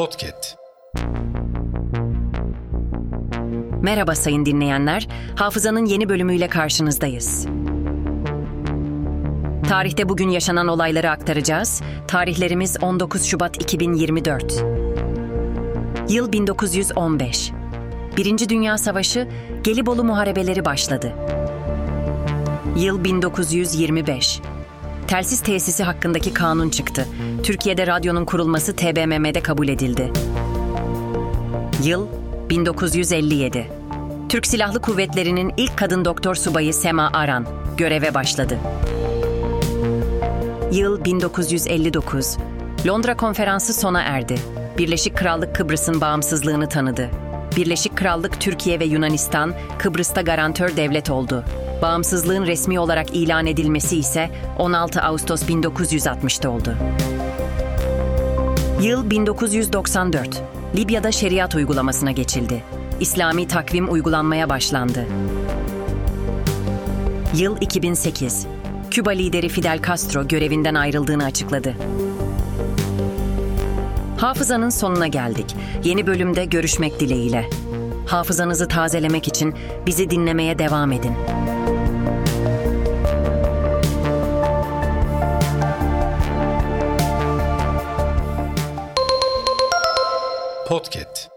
Podcast. Merhaba sayın dinleyenler. Hafızanın yeni bölümüyle karşınızdayız. Tarihte bugün yaşanan olayları aktaracağız. Tarihlerimiz 19 Şubat 2024. Yıl 1915. Birinci Dünya Savaşı, Gelibolu Muharebeleri başladı. Yıl 1925. Telsiz tesisi hakkındaki kanun çıktı. Türkiye'de radyonun kurulması TBMM'de kabul edildi. Yıl 1957. Türk Silahlı Kuvvetleri'nin ilk kadın doktor subayı Sema Aran göreve başladı. Yıl 1959. Londra Konferansı sona erdi. Birleşik Krallık Kıbrıs'ın bağımsızlığını tanıdı. Birleşik Krallık Türkiye ve Yunanistan Kıbrıs'ta garantör devlet oldu. Bağımsızlığın resmi olarak ilan edilmesi ise 16 Ağustos 1960'da oldu. Yıl 1994. Libya'da şeriat uygulamasına geçildi. İslami takvim uygulanmaya başlandı. Yıl 2008. Küba lideri Fidel Castro görevinden ayrıldığını açıkladı. Hafızanın sonuna geldik. Yeni bölümde görüşmek dileğiyle. Hafızanızı tazelemek için bizi dinlemeye devam edin. Podcast.